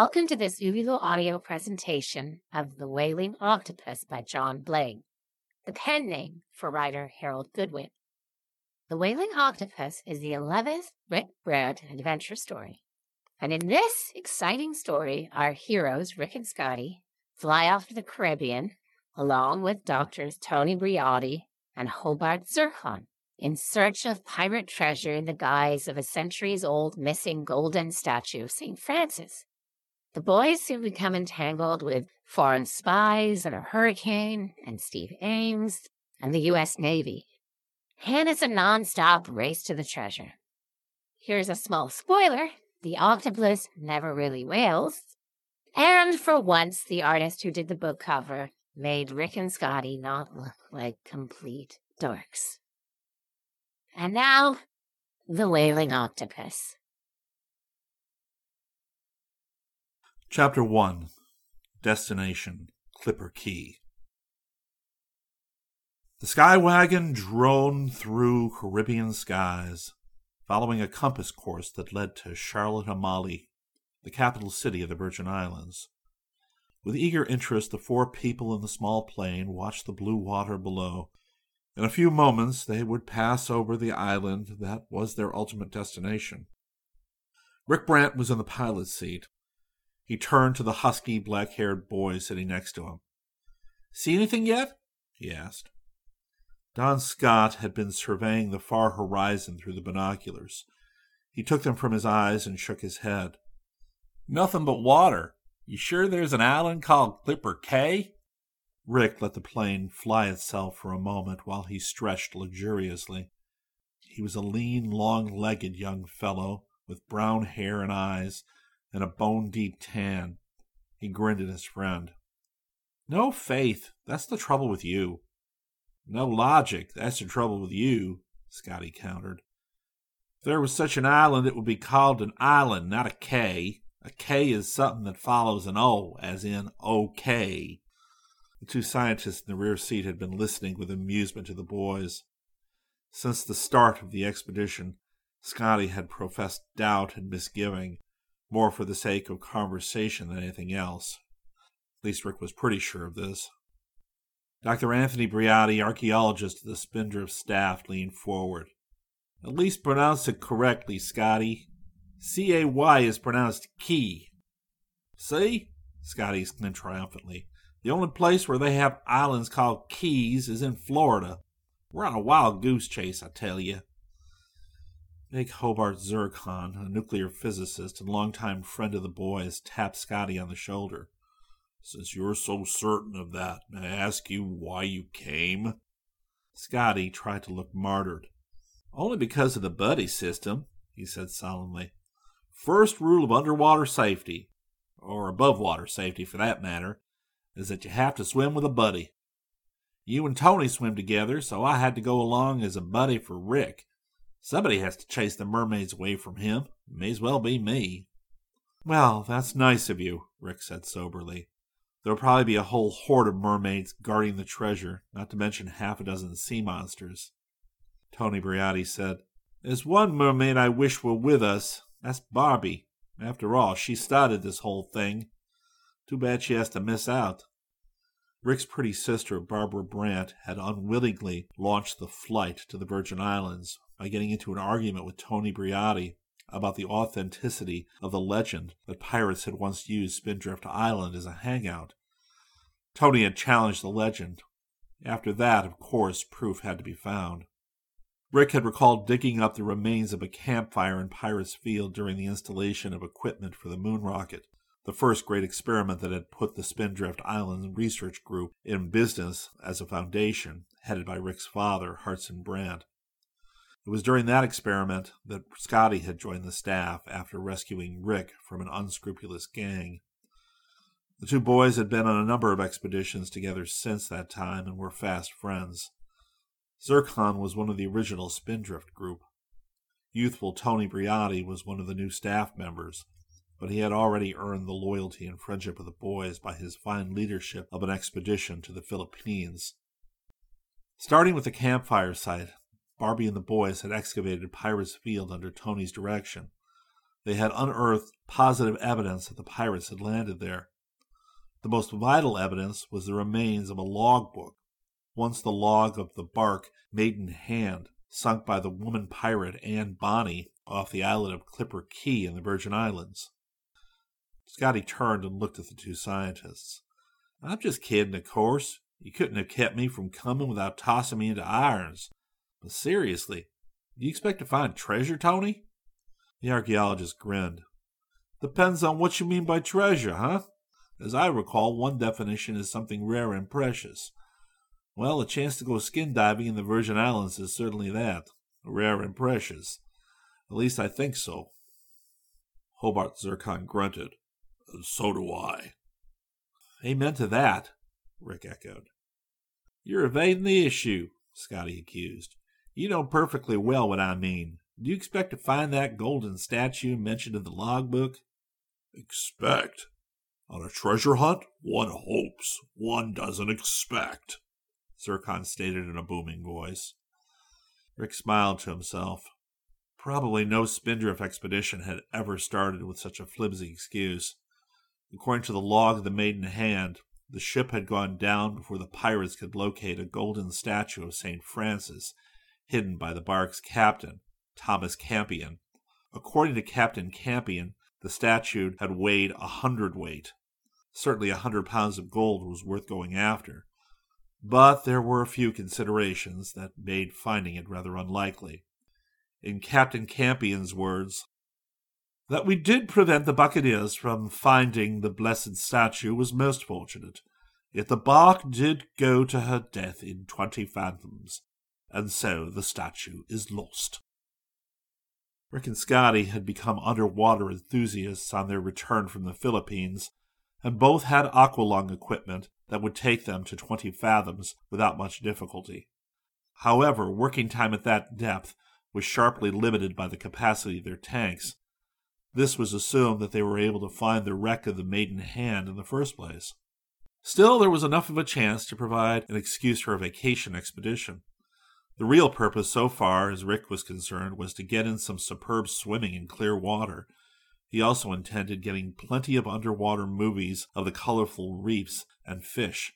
Welcome to this Uvula audio presentation of The Wailing Octopus by John Blaine, the pen name for writer Harold Goodwin. The Wailing Octopus is the 11th Rick Brant adventure story. And in this exciting story, our heroes, Rick and Scotty, fly off to the Caribbean along with doctors Tony Briotti and Hobart Zircon in search of pirate treasure in the guise of a centuries old missing golden statue of St. Francis. The boys soon become entangled with foreign spies and a hurricane and Steve Ames and the U.S. Navy. Hannah's a nonstop race to the treasure. Here's a small spoiler the octopus never really wails. And for once, the artist who did the book cover made Rick and Scotty not look like complete dorks. And now, the wailing octopus. Chapter 1 Destination Clipper Cay The sky wagon droned through Caribbean skies, following a compass course that led to Charlotte Amalie, the capital city of the Virgin Islands. With eager interest, the four people in the small plane watched the blue water below. In a few moments, they would pass over the island that was their ultimate destination. Rick Brant was in the pilot's seat, he turned to the husky, black haired boy sitting next to him. See anything yet? he asked. Don Scott had been surveying the far horizon through the binoculars. He took them from his eyes and shook his head. Nothing but water. You sure there's an island called Clipper Cay? Rick let the plane fly itself for a moment while he stretched luxuriously. He was a lean, long legged young fellow with brown hair and eyes and a bone deep tan. He grinned at his friend. No faith, that's the trouble with you. No logic, that's the trouble with you, Scotty countered. If there was such an island, it would be called an island, not a K. A K is something that follows an O, as in OK. The two scientists in the rear seat had been listening with amusement to the boys. Since the start of the expedition, Scotty had professed doubt and misgiving more for the sake of conversation than anything else. At least Rick was pretty sure of this. Dr. Anthony Briotti, archaeologist of the Spindrift staff, leaned forward. At least pronounce it correctly, Scotty. C A Y is pronounced key. See? Scotty exclaimed triumphantly. The only place where they have islands called keys is in Florida. We're on a wild goose chase, I tell you. Big Hobart Zircon, a nuclear physicist and longtime friend of the boys, tapped Scotty on the shoulder. Since you're so certain of that, may I ask you why you came? Scotty tried to look martyred. Only because of the buddy system, he said solemnly. First rule of underwater safety, or above water safety for that matter, is that you have to swim with a buddy. You and Tony swim together, so I had to go along as a buddy for Rick. Somebody has to chase the mermaids away from him. May as well be me. Well, that's nice of you, Rick said soberly. There'll probably be a whole horde of mermaids guarding the treasure, not to mention half a dozen sea monsters. Tony Briotti said, There's one mermaid I wish were with us. That's Barbie. After all, she started this whole thing. Too bad she has to miss out. Rick's pretty sister, Barbara Brant, had unwittingly launched the flight to the Virgin Islands by getting into an argument with Tony Briotti about the authenticity of the legend that pirates had once used Spindrift Island as a hangout. Tony had challenged the legend. After that, of course, proof had to be found. Rick had recalled digging up the remains of a campfire in Pirates Field during the installation of equipment for the moon rocket. the first great experiment that had put the Spindrift Island Research Group in business as a foundation, headed by Rick's father, Hartson Brant. It was during that experiment that Scotty had joined the staff after rescuing Rick from an unscrupulous gang. The two boys had been on a number of expeditions together since that time and were fast friends. Zircon was one of the original Spindrift group. Youthful Tony Briotti was one of the new staff members, but he had already earned the loyalty and friendship of the boys by his fine leadership of an expedition to the Philippines. Starting with the campfire site, Barbie and the boys had excavated Pirates Field under Tony's direction. They had unearthed positive evidence that the pirates had landed there. The most vital evidence was the remains of a logbook, once the log of the bark Maiden Hand, sunk by the woman pirate Anne Bonny off the islet of Clipper Cay in the Virgin Islands. Scotty turned and looked at the two scientists. I'm just kidding, of course. You couldn't have kept me from coming without tossing me into irons. But seriously, you expect to find treasure, Tony? The archaeologist grinned. Depends on what you mean by treasure, huh? As I recall, one definition is something rare and precious. Well, a chance to go skin diving in the Virgin Islands is certainly that rare and precious. At least I think so. Hobart Zircon grunted. So do I. Amen to that, Rick echoed. You're evading the issue, Scotty accused. You know perfectly well what I mean. Do you expect to find that golden statue mentioned in the logbook? Expect? On a treasure hunt, one hopes, one doesn't expect, Zircon stated in a booming voice. Rick smiled to himself. Probably no Spindrift expedition had ever started with such a flimsy excuse. According to the log of the Maiden Hand, the ship had gone down before the pirates could locate a golden statue of St. Francis, hidden by the bark's captain, Thomas Campion. According to Captain Campion, the statue had weighed a hundredweight, Certainly a hundred pounds of gold was worth going after, but there were a few considerations that made finding it rather unlikely. In Captain Campion's words, that we did prevent the buccaneers from finding the blessed statue was most fortunate. Yet the bark did go to her death in twenty fathoms, and so the statue is lost. Rick and Scotty had become underwater enthusiasts on their return from the Philippines, and both had aqualung equipment that would take them to 20 fathoms without much difficulty. However, working time at that depth was sharply limited by the capacity of their tanks. This was assumed that they were able to find the wreck of the Maiden Hand in the first place. Still, there was enough of a chance to provide an excuse for a vacation expedition. The real purpose, so far as Rick was concerned, was to get in some superb swimming in clear water he also intended getting plenty of underwater movies of the colorful reefs and fish.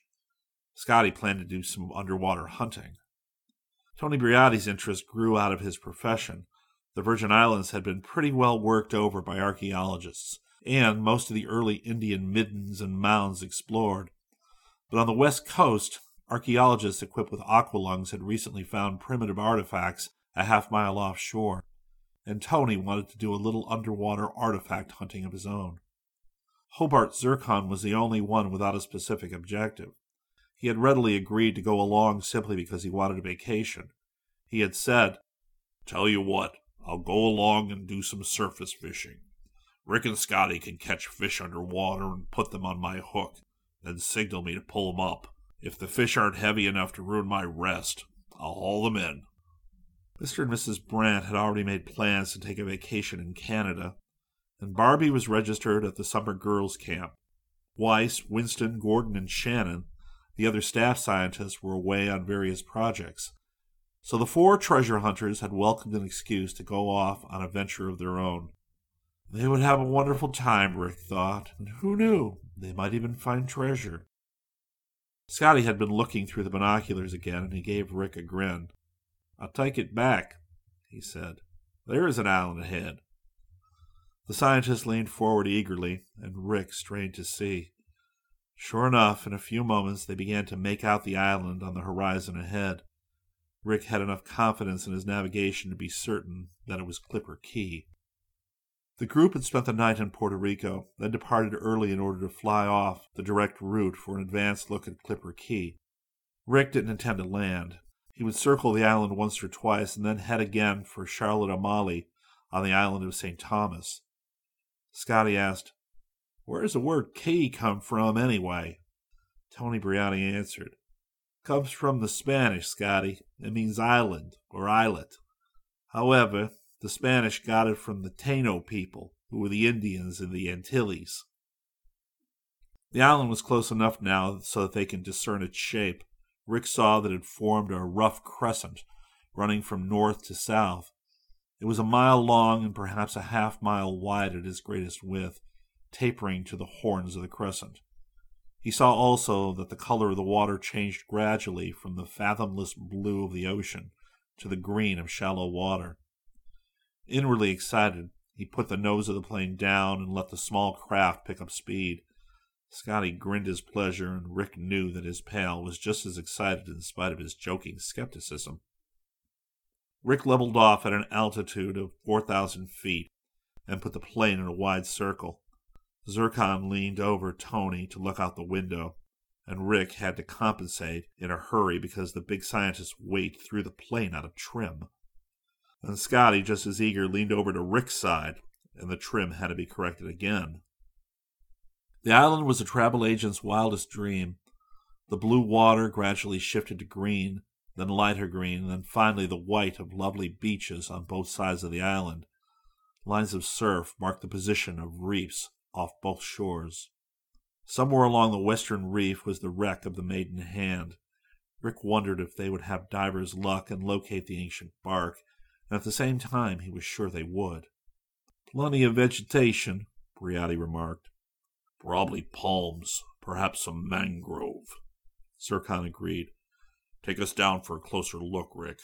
Scotty planned to do some underwater hunting. Tony Briotti's interest grew out of his profession. The Virgin Islands had been pretty well worked over by archaeologists, and most of the early Indian middens and mounds explored. But on the west coast, archaeologists equipped with aqualungs had recently found primitive artifacts a half mile offshore and Tony wanted to do a little underwater artifact hunting of his own. Hobart Zircon was the only one without a specific objective. He had readily agreed to go along simply because he wanted a vacation. He had said, Tell you what, I'll go along and do some surface fishing. Rick and Scotty can catch fish underwater and put them on my hook, then signal me to pull them up. If the fish aren't heavy enough to ruin my rest, I'll haul them in. Mr. and Mrs. Brant had already made plans to take a vacation in Canada, and Barbie was registered at the summer girls' camp. Weiss, Winston, Gordon, and Shannon, the other staff scientists, were away on various projects. So the four treasure hunters had welcomed an excuse to go off on a venture of their own. They would have a wonderful time, Rick thought, and who knew, they might even find treasure. Scotty had been looking through the binoculars again, and he gave Rick a grin. I'll take it back, he said. There is an island ahead. The scientist leaned forward eagerly, and Rick strained to see. Sure enough, in a few moments they began to make out the island on the horizon ahead. Rick had enough confidence in his navigation to be certain that it was Clipper Cay. The group had spent the night in Puerto Rico, then departed early in order to fly off the direct route for an advanced look at Clipper Cay. Rick didn't intend to land. He would circle the island once or twice and then head again for Charlotte Amalie on the island of St. Thomas. Scotty asked, Where does the word key come from anyway? Tony Briotti answered, Comes from the Spanish, Scotty. It means island or islet. However, the Spanish got it from the Taino people, who were the Indians in the Antilles. The island was close enough now so that they could discern its shape. Rick saw that it formed a rough crescent running from north to south. It was a mile long and perhaps a half mile wide at its greatest width, tapering to the horns of the crescent. He saw also that the color of the water changed gradually from the fathomless blue of the ocean to the green of shallow water. Inwardly excited, he put the nose of the plane down and let the small craft pick up speed. Scotty grinned his pleasure, and Rick knew that his pal was just as excited in spite of his joking skepticism. Rick leveled off at an altitude of 4,000 feet and put the plane in a wide circle. Zircon leaned over Tony to look out the window, and Rick had to compensate in a hurry because the big scientist's weight threw the plane out of trim. And Scotty, just as eager, leaned over to Rick's side, and the trim had to be corrected again. The island was a travel agent's wildest dream. The blue water gradually shifted to green, then lighter green, and then finally the white of lovely beaches on both sides of the island. Lines of surf marked the position of reefs off both shores. Somewhere along the western reef was the wreck of the Maiden Hand. Rick wondered if they would have divers' luck and locate the ancient bark, and at the same time he was sure they would. Plenty of vegetation, Briotti remarked. Probably palms, perhaps some mangrove. Zircon agreed. Take us down for a closer look, Rick.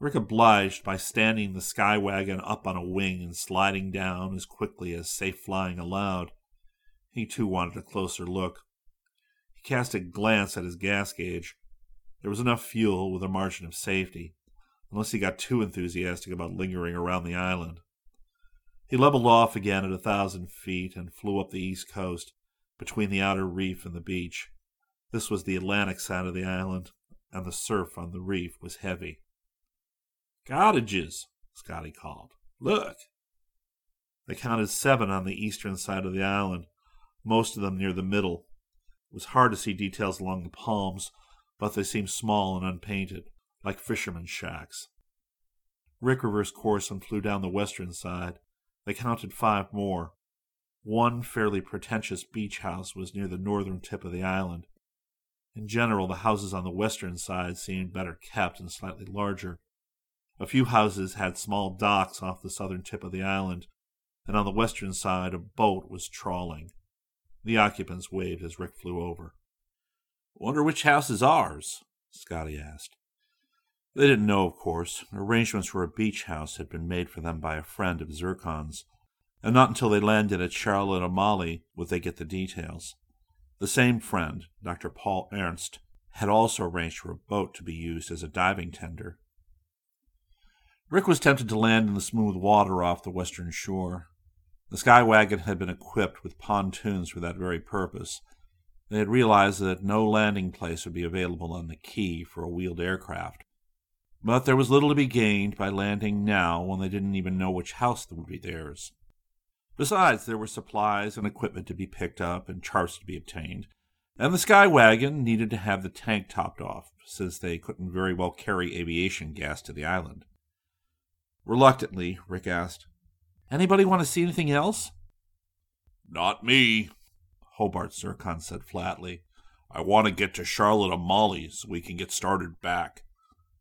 Rick obliged by standing the sky wagon up on a wing and sliding down as quickly as safe flying allowed. He too wanted a closer look. He cast a glance at his gas gauge. There was enough fuel with a margin of safety, unless he got too enthusiastic about lingering around the island. He leveled off again at a thousand feet and flew up the east coast, between the outer reef and the beach. This was the Atlantic side of the island, and the surf on the reef was heavy. Cottages, Scotty called. Look. They counted seven on the eastern side of the island, most of them near the middle. It was hard to see details along the palms, but they seemed small and unpainted, like fishermen's shacks. Rick reversed course and flew down the western side, they counted five more. One fairly pretentious beach house was near the northern tip of the island. In general, the houses on the western side seemed better kept and slightly larger. A few houses had small docks off the southern tip of the island, and on the western side a boat was trawling. The occupants waved as Rick flew over. Wonder which house is ours? Scotty asked. They didn't know, of course. Arrangements for a beach house had been made for them by a friend of Zircon's, and not until they landed at Charlotte Amalie would they get the details. The same friend, Dr. Paul Ernst, had also arranged for a boat to be used as a diving tender. Rick was tempted to land in the smooth water off the western shore. The sky wagon had been equipped with pontoons for that very purpose. They had realized that no landing place would be available on the quay for a wheeled aircraft. But there was little to be gained by landing now when they didn't even know which house would be theirs. Besides, there were supplies and equipment to be picked up and charts to be obtained, and the sky wagon needed to have the tank topped off, since they couldn't very well carry aviation gas to the island. Reluctantly, Rick asked, Anybody want to see anything else? Not me, Hobart Zircon said flatly. I want to get to Charlotte Amalie so we can get started back.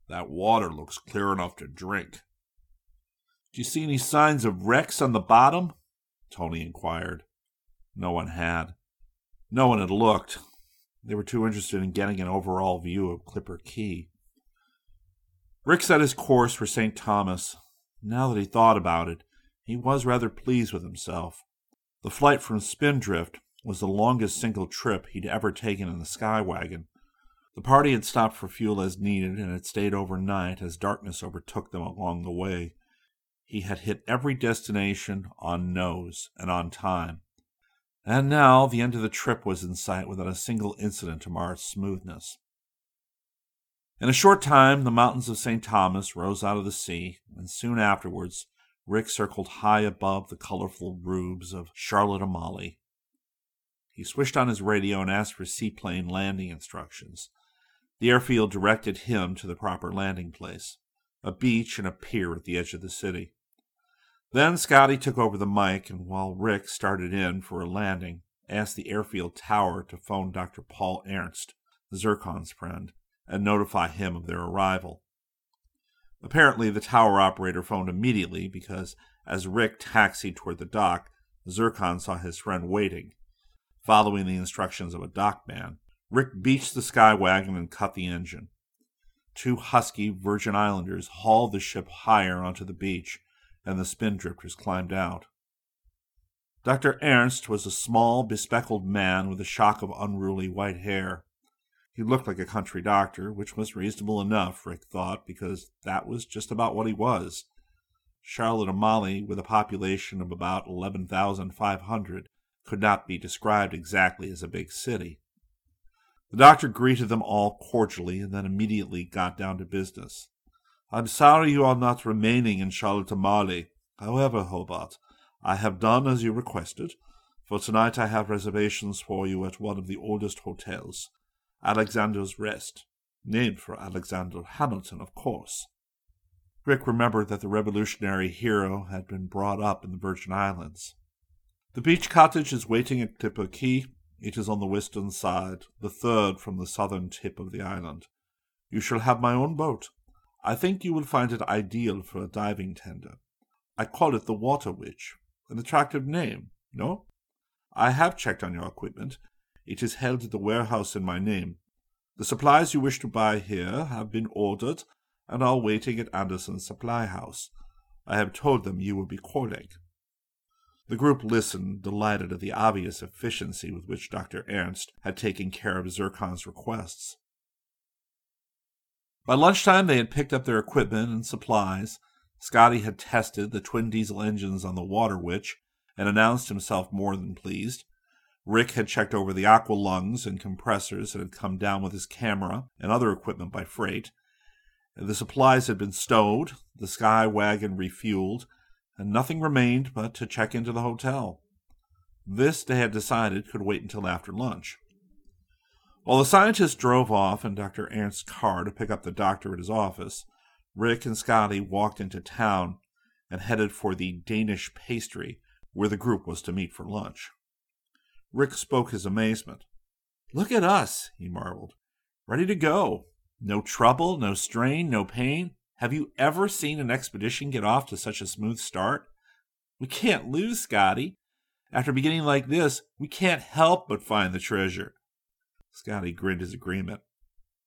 That water looks clear enough to drink. Do you see any signs of wrecks on the bottom? Tony inquired. No one had. No one had looked. They were too interested in getting an overall view of Clipper Cay. Rick set his course for St. Thomas. Now that he thought about it, he was rather pleased with himself. The flight from Spindrift was the longest single trip he'd ever taken in the Sky Wagon, the party had stopped for fuel as needed and had stayed overnight as darkness overtook them along the way. He had hit every destination on nose and on time. And now the end of the trip was in sight without a single incident to mar its smoothness. In a short time, the mountains of St. Thomas rose out of the sea, and soon afterwards, Rick circled high above the colorful roofs of Charlotte Amalie. He switched on his radio and asked for seaplane landing instructions. The airfield directed him to the proper landing place, a beach and a pier at the edge of the city. Then Scotty took over the mic, and while Rick started in for a landing, asked the airfield tower to phone Dr. Paul Ernst, Zircon's friend, and notify him of their arrival. Apparently, the tower operator phoned immediately because as Rick taxied toward the dock, Zircon saw his friend waiting. Following the instructions of a dockman, Rick beached the sky wagon and cut the engine. Two husky Virgin Islanders hauled the ship higher onto the beach, and the spindrifters climbed out. Dr. Ernst was a small, bespectacled man with a shock of unruly white hair. He looked like a country doctor, which was reasonable enough, Rick thought, because that was just about what he was. Charlotte Amalie, with a population of about 11,500, could not be described exactly as a big city. The doctor greeted them all cordially and then immediately got down to business. I'm sorry you are not remaining in Charlotte. However, Hobart, I have done as you requested. For tonight I have reservations for you at one of the oldest hotels. Alexander's Rest, named for Alexander Hamilton, of course. Rick remembered that the revolutionary hero had been brought up in the Virgin Islands. The beach cottage is waiting at Clipper Key. It is on the western side, the third from the southern tip of the island. You shall have my own boat. I think you will find it ideal for a diving tender. I call it the Water Witch. An attractive name, no? I have checked on your equipment, it is held at the warehouse in my name. The supplies you wish to buy here have been ordered and are waiting at Anderson's supply house. I have told them you will be calling. The group listened, delighted at the obvious efficiency with which Dr. Ernst had taken care of Zircon's requests. By lunchtime, they had picked up their equipment and supplies. Scotty had tested the twin diesel engines on the Water Witch and announced himself more than pleased. Rick had checked over the aqua lungs and compressors that had come down with his camera and other equipment by freight. The supplies had been stowed, the sky wagon refueled, and nothing remained but to check into the hotel. This, they had decided, could wait until after lunch. While the scientists drove off in Dr. Ernst's car to pick up the doctor at his office, Rick and Scotty walked into town and headed for the Danish pastry where the group was to meet for lunch. Rick spoke his amazement. Look at us, he marveled. Ready to go. No trouble, no strain, no pain. Have you ever seen an expedition get off to such a smooth start? We can't lose, Scotty. After beginning like this, we can't help but find the treasure. Scotty grinned his agreement.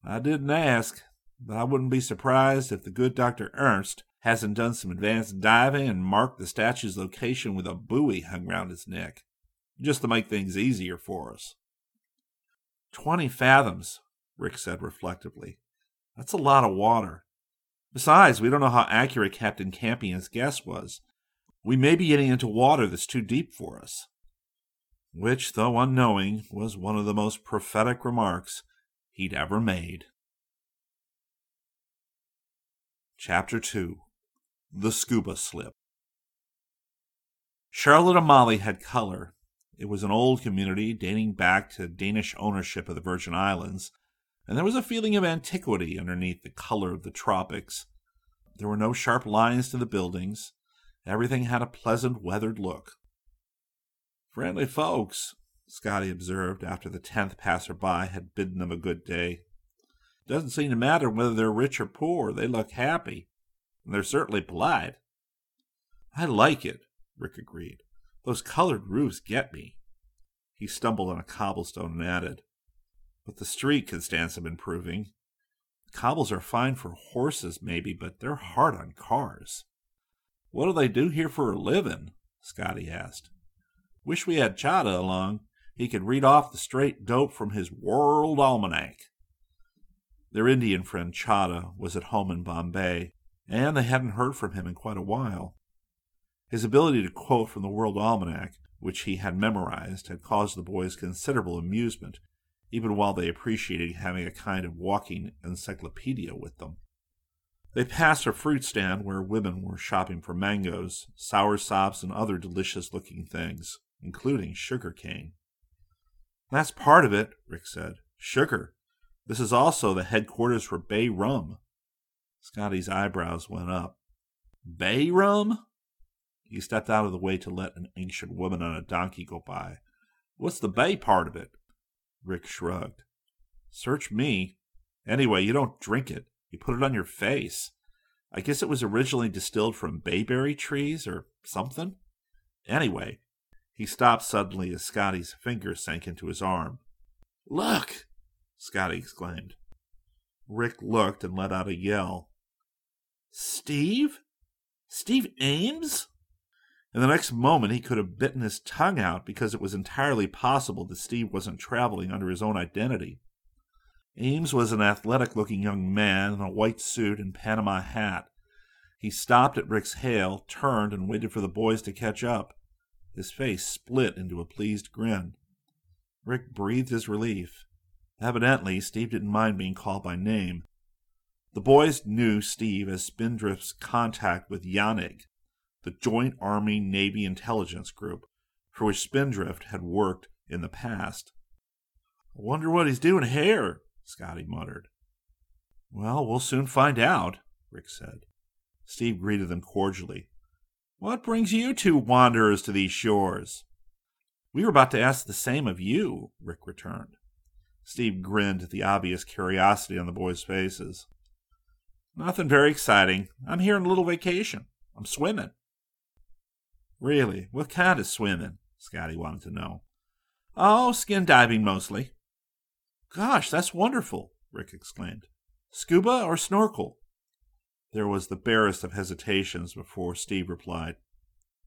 I didn't ask, but I wouldn't be surprised if the good Dr. Ernst hasn't done some advanced diving and marked the statue's location with a buoy hung round its neck just to make things easier for us. Twenty fathoms, Rick said reflectively. That's a lot of water. Besides, we don't know how accurate Captain Campion's guess was. We may be getting into water that's too deep for us. Which, though unknowing, was one of the most prophetic remarks he'd ever made. Chapter 2 The Scuba Slip Charlotte Amalie had color, it was an old community dating back to Danish ownership of the Virgin Islands, and there was a feeling of antiquity underneath the color of the tropics. There were no sharp lines to the buildings. Everything had a pleasant, weathered look. Friendly folks, Scotty observed after the tenth passer-by had bidden them a good day. Doesn't seem to matter whether they're rich or poor, they look happy. And they're certainly polite. I like it, Rick agreed. Those colored roofs get me. He stumbled on a cobblestone and added, But the street could stand some improving. Cobbles are fine for horses, maybe, but they're hard on cars. What do they do here for a living? Scotty asked. Wish we had Chahda along. He could read off the straight dope from his World Almanac. Their Indian friend Chahda was at home in Bombay, and they hadn't heard from him in quite a while. His ability to quote from the World Almanac, which he had memorized, had caused the boys considerable amusement, even while they appreciated having a kind of walking encyclopedia with them. They passed a fruit stand where women were shopping for mangoes, sour sops, and other delicious looking things, including sugar cane. That's part of it, Rick said. Sugar. This is also the headquarters for Bay Rum. Scotty's eyebrows went up. Bay Rum? He stepped out of the way to let an ancient woman on a donkey go by. What's the bay part of it? Rick shrugged. Search me. Anyway, you don't drink it. You put it on your face. I guess it was originally distilled from bayberry trees or something. Anyway, he stopped suddenly as Scotty's finger sank into his arm. Look! Scotty exclaimed. Rick looked and let out a yell. Steve? Steve Ames? In the next moment, he could have bitten his tongue out because it was entirely possible that Steve wasn't traveling under his own identity. Ames was an athletic looking young man in a white suit and Panama hat. He stopped at Rick's hail, turned, and waited for the boys to catch up. His face split into a pleased grin. Rick breathed his relief. Evidently, Steve didn't mind being called by name. The boys knew Steve as Spindrift's contact with JANIG, the Joint Army Navy Intelligence Group, for which Spindrift had worked in the past. I wonder what he's doing here, Scotty muttered. Well, we'll soon find out, Rick said. Steve greeted them cordially. What brings you two wanderers to these shores? We were about to ask the same of you, Rick returned. Steve grinned at the obvious curiosity on the boys' faces. Nothing very exciting. I'm here on a little vacation. I'm swimming. Really? What kind of swimming? Scotty wanted to know. Oh, skin diving mostly. Gosh, that's wonderful, Rick exclaimed. Scuba or snorkel? There was the barest of hesitations before Steve replied.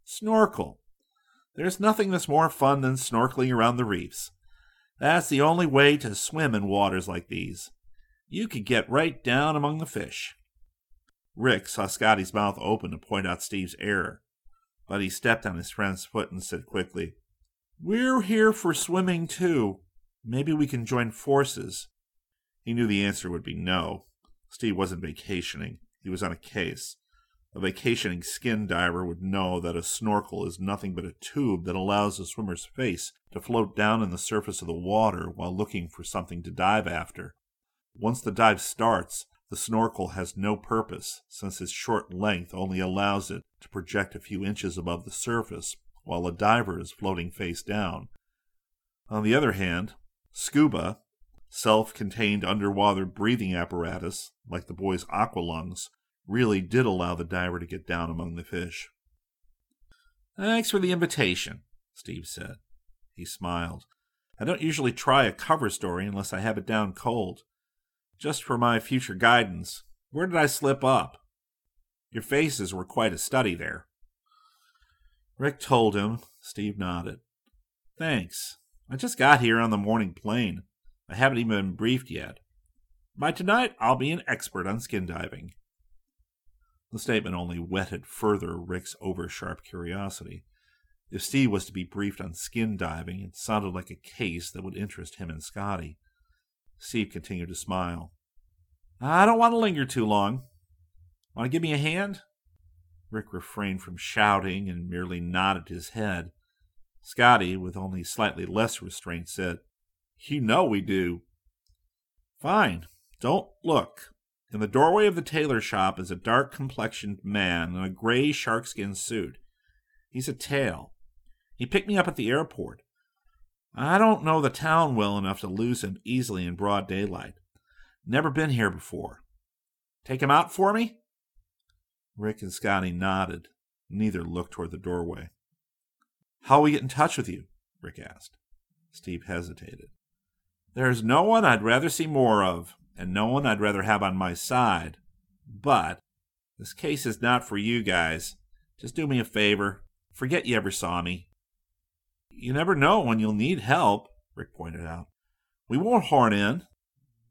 Snorkel. There's nothing that's more fun than snorkeling around the reefs. That's the only way to swim in waters like these. You could get right down among the fish. Rick saw Scotty's mouth open to point out Steve's error, but he stepped on his friend's foot and said quickly, We're here for swimming too. Maybe we can join forces. He knew the answer would be no. Steve wasn't vacationing, he was on a case. A vacationing skin diver would know that a snorkel is nothing but a tube that allows the swimmer's face to float down in the surface of the water while looking for something to dive after. Once the dive starts, the snorkel has no purpose, since its short length only allows it to project a few inches above the surface while a diver is floating face down. On the other hand, scuba, self contained underwater breathing apparatus, like the boy's aqua lungs, really did allow the diver to get down among the fish. Thanks for the invitation, Steve said. He smiled. I don't usually try a cover story unless I have it down cold. Just for my future guidance, where did I slip up? Your faces were quite a study there. Rick told him. Steve nodded. Thanks. I just got here on the morning plane. I haven't even been briefed yet. By tonight, I'll be an expert on skin diving. The statement only whetted further Rick's oversharp curiosity. If Steve was to be briefed on skin diving, it sounded like a case that would interest him and Scotty. Steve continued to smile. I don't want to linger too long. Want to give me a hand? Rick refrained from shouting and merely nodded his head. Scotty, with only slightly less restraint, said, You know we do. Fine. Don't look. In the doorway of the tailor shop is a dark complexioned man in a gray sharkskin suit. He's a tail. He picked me up at the airport. I don't know the town well enough to lose him easily in broad daylight. Never been here before. Take him out for me? Rick and Scotty nodded. Neither looked toward the doorway. How will we get in touch with you? Rick asked. Steve hesitated. There's no one I'd rather see more of, and no one I'd rather have on my side. But this case is not for you guys. Just do me a favor. Forget you ever saw me. You never know when you'll need help, Rick pointed out. We won't horn in,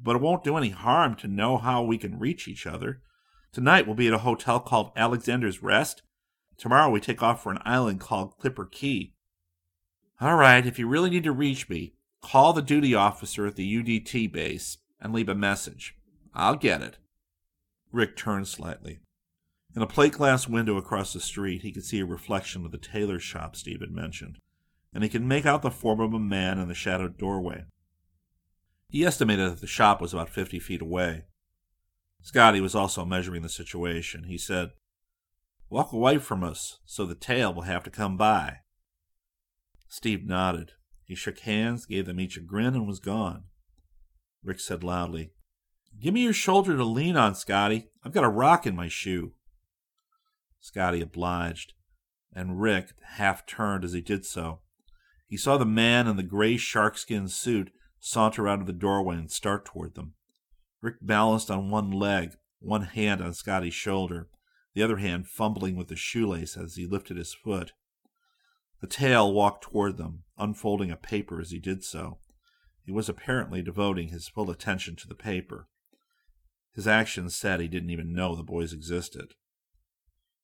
but it won't do any harm to know how we can reach each other. Tonight we'll be at a hotel called Alexander's Rest. Tomorrow we take off for an island called Clipper Cay. All right, if you really need to reach me, call the duty officer at the UDT base and leave a message. I'll get it. Rick turned slightly. In a plate glass window across the street, he could see a reflection of the tailor shop Steve had mentioned, and he could make out the form of a man in the shadowed doorway. He estimated that the shop was about fifty feet away. Scotty was also measuring the situation. He said, Walk away from us, so the tail will have to come by. Steve nodded. He shook hands, gave them each a grin, and was gone. Rick said loudly, Give me your shoulder to lean on, Scotty. I've got a rock in my shoe. Scotty obliged, and Rick half turned as he did so. He saw the man in the gray sharkskin suit saunter out of the doorway and start toward them. Rick balanced on one leg, one hand on Scotty's shoulder, the other hand fumbling with the shoelace as he lifted his foot. The tail walked toward them, unfolding a paper as he did so. He was apparently devoting his full attention to the paper. His actions said he didn't even know the boys existed.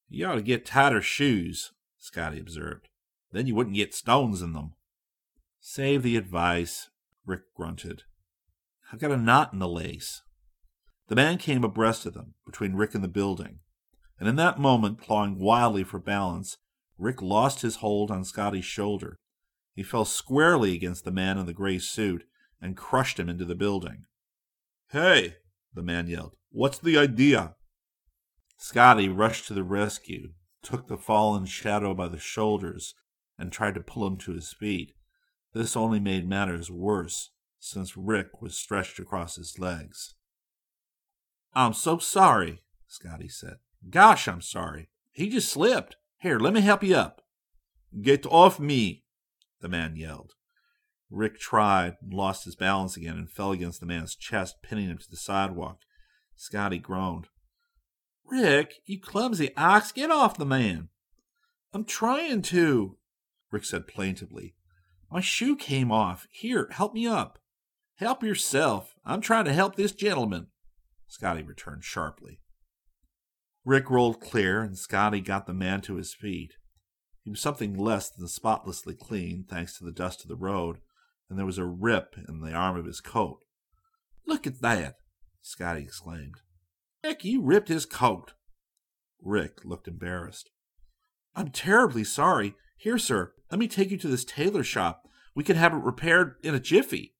You ought to get tighter shoes, Scotty observed. Then you wouldn't get stones in them. Save the advice, Rick grunted. I've got a knot in the lace. The man came abreast of them, between Rick and the building, and in that moment, clawing wildly for balance, Rick lost his hold on Scotty's shoulder. He fell squarely against the man in the gray suit and crushed him into the building. Hey, the man yelled. What's the idea? Scotty rushed to the rescue, took the fallen shadow by the shoulders, and tried to pull him to his feet. This only made matters worse, since Rick was stretched across his legs. I'm so sorry, Scotty said. Gosh, I'm sorry. He just slipped. Here, let me help you up. Get off me, the man yelled. Rick tried and lost his balance again and fell against the man's chest, pinning him to the sidewalk. Scotty groaned. Rick, you clumsy ox, get off the man. I'm trying to, Rick said plaintively. My shoe came off. Here, help me up. Help yourself. I'm trying to help this gentleman, Scotty returned sharply. Rick rolled clear, and Scotty got the man to his feet. He was something less than spotlessly clean, thanks to the dust of the road, and there was a rip in the arm of his coat. Look at that! Scotty exclaimed. Rick, you ripped his coat. Rick looked embarrassed. I'm terribly sorry. Here, sir, let me take you to this tailor shop. We can have it repaired in a jiffy.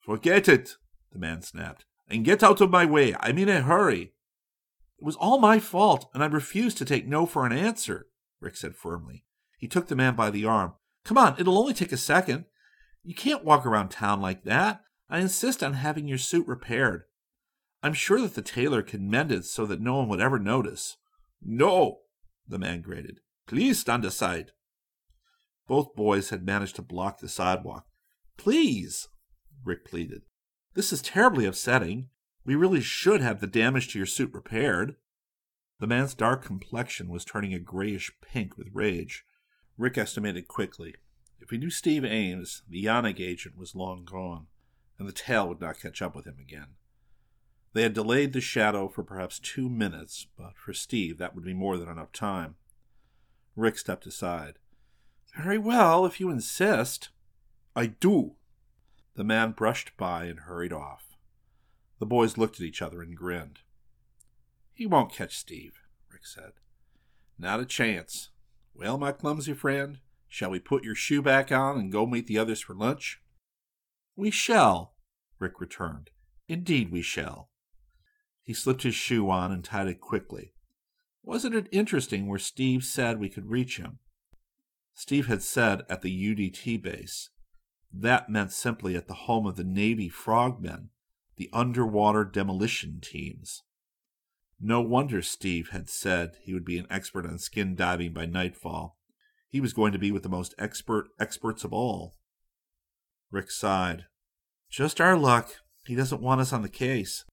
Forget it, the man snapped, and get out of my way. I'm in a hurry. It was all my fault, and I refuse to take no for an answer, Rick said firmly. He took the man by the arm. Come on, it'll only take a second. You can't walk around town like that. I insist on having your suit repaired. I'm sure that the tailor can mend it so that no one would ever notice. No, the man grated. Please stand aside. Both boys had managed to block the sidewalk. Please, Rick pleaded. This is terribly upsetting. We really should have the damage to your suit repaired. The man's dark complexion was turning a grayish pink with rage. Rick estimated quickly. If he knew Steve Ames, the JANIG agent was long gone, and the tail would not catch up with him again. They had delayed the shadow for perhaps two minutes, but for Steve that would be more than enough time. Rick stepped aside. Very well, if you insist. I do. The man brushed by and hurried off. The boys looked at each other and grinned. He won't catch Steve, Rick said. Not a chance. Well, my clumsy friend, shall we put your shoe back on and go meet the others for lunch? We shall, Rick returned. Indeed, we shall. He slipped his shoe on and tied it quickly. Wasn't it interesting where Steve said we could reach him? Steve had said at the UDT base. That meant simply at the home of the Navy frogmen, the underwater demolition teams. No wonder Steve had said he would be an expert on skin diving by nightfall. He was going to be with the most expert experts of all. Rick sighed. Just our luck. He doesn't want us on the case.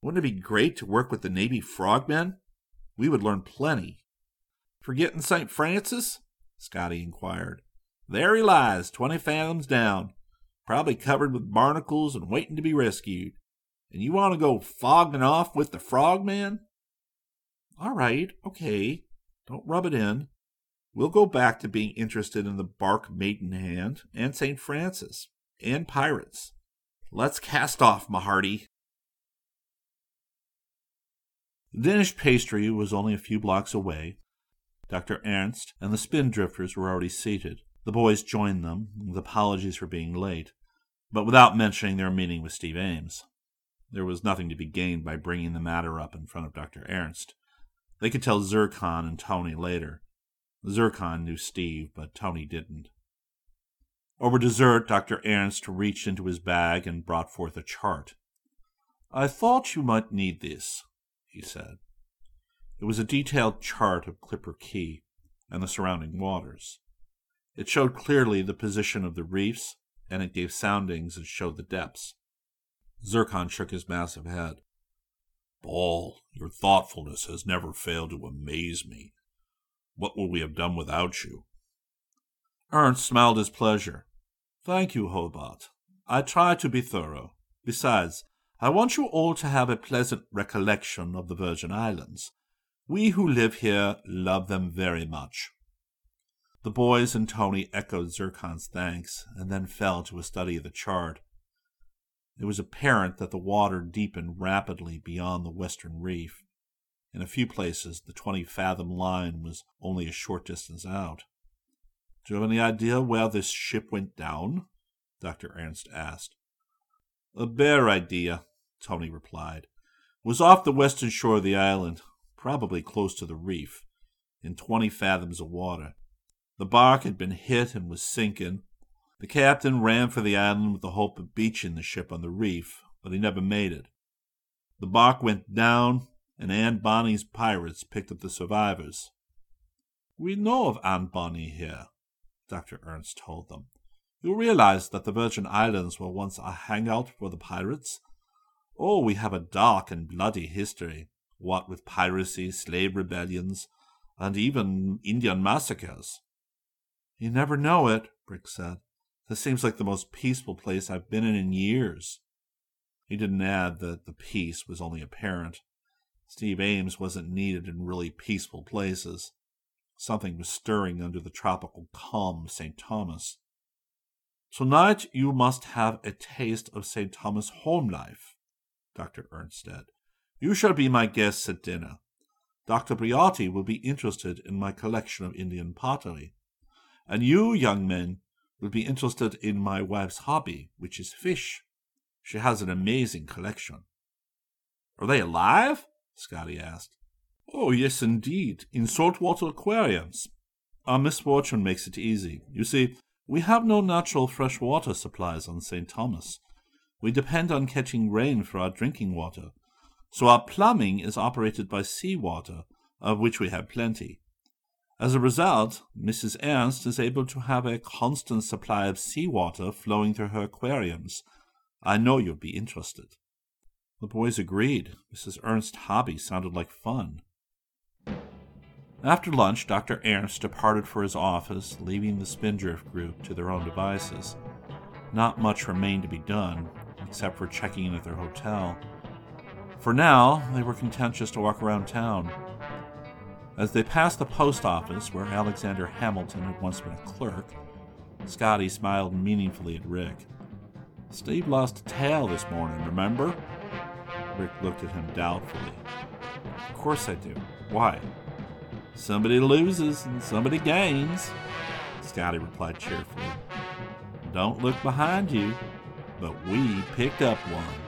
Wouldn't it be great to work with the Navy frogmen? We would learn plenty. Forgetting St. Francis? Scotty inquired. There he lies, twenty fathoms down, probably covered with barnacles and waiting to be rescued. And you want to go fogging off with the frogmen? All right, okay, Don't rub it in. We'll go back to being interested in the Bark Maidenhand and St. Francis and pirates. Let's cast off, Mahardy. The Danish pastry was only a few blocks away. Dr. Ernst and the Spindrifters were already seated. The boys joined them, with apologies for being late, but without mentioning their meeting with Steve Ames. There was nothing to be gained by bringing the matter up in front of Dr. Ernst. They could tell Zircon and Tony later. Zircon knew Steve, but Tony didn't. Over dessert, Dr. Ernst reached into his bag and brought forth a chart. I thought you might need this, he said. It was a detailed chart of Clipper Cay and the surrounding waters. It showed clearly the position of the reefs, and it gave soundings that showed the depths. Zircon shook his massive head. Paul, your thoughtfulness has never failed to amaze me. What would we have done without you? Ernst smiled his pleasure. Thank you, Hobart. I try to be thorough. Besides, I want you all to have a pleasant recollection of the Virgin Islands. We who live here love them very much. The boys and Tony echoed Zircon's thanks and then fell to a study of the chart. It was apparent that the water deepened rapidly beyond the western reef. In a few places, the 20 fathom line was only a short distance out. Do you have any idea where this ship went down? Dr. Ernst asked. A bare idea, Tony replied. Was off the western shore of the island, probably close to the reef, in 20 fathoms of water. The bark had been hit and was sinking, the captain ran for the island with the hope of beaching the ship on the reef, but he never made it. The bark went down, and Anne Bonny's pirates picked up the survivors. We know of Anne Bonny here, Dr. Ernst told them. You realize that the Virgin Islands were once a hangout for the pirates? Oh, we have a dark and bloody history, what with piracy, slave rebellions, and even Indian massacres. You never know it, Rick said. This seems like the most peaceful place I've been in in years. He didn't add that the peace was only apparent. Steve Ames wasn't needed in really peaceful places. Something was stirring under the tropical calm of St. Thomas. Tonight you must have a taste of St. Thomas home life, Dr. Ernst said. You shall be my guests at dinner. Dr. Briotti will be interested in my collection of Indian pottery. And you, young men, will be interested in my wife's hobby, which is fish. She has an amazing collection. Are they alive? Scotty asked. Oh, yes, indeed, in saltwater aquariums. Our misfortune makes it easy. You see, we have no natural fresh water supplies on St. Thomas. We depend on catching rain for our drinking water, so our plumbing is operated by sea water, of which we have plenty. As a result, Mrs. Ernst is able to have a constant supply of seawater flowing through her aquariums. I know you'll be interested. The boys agreed. Mrs. Ernst's hobby sounded like fun. After lunch, Dr. Ernst departed for his office, leaving the Spindrift group to their own devices. Not much remained to be done, except for checking in at their hotel. For now, they were content just to walk around town. As they passed the post office, where Alexander Hamilton had once been a clerk, Scotty smiled meaningfully at Rick. Steve lost a tail this morning, remember? Rick looked at him doubtfully. Of course I do. Why? Somebody loses and somebody gains, Scotty replied cheerfully. Don't look behind you, but we picked up one.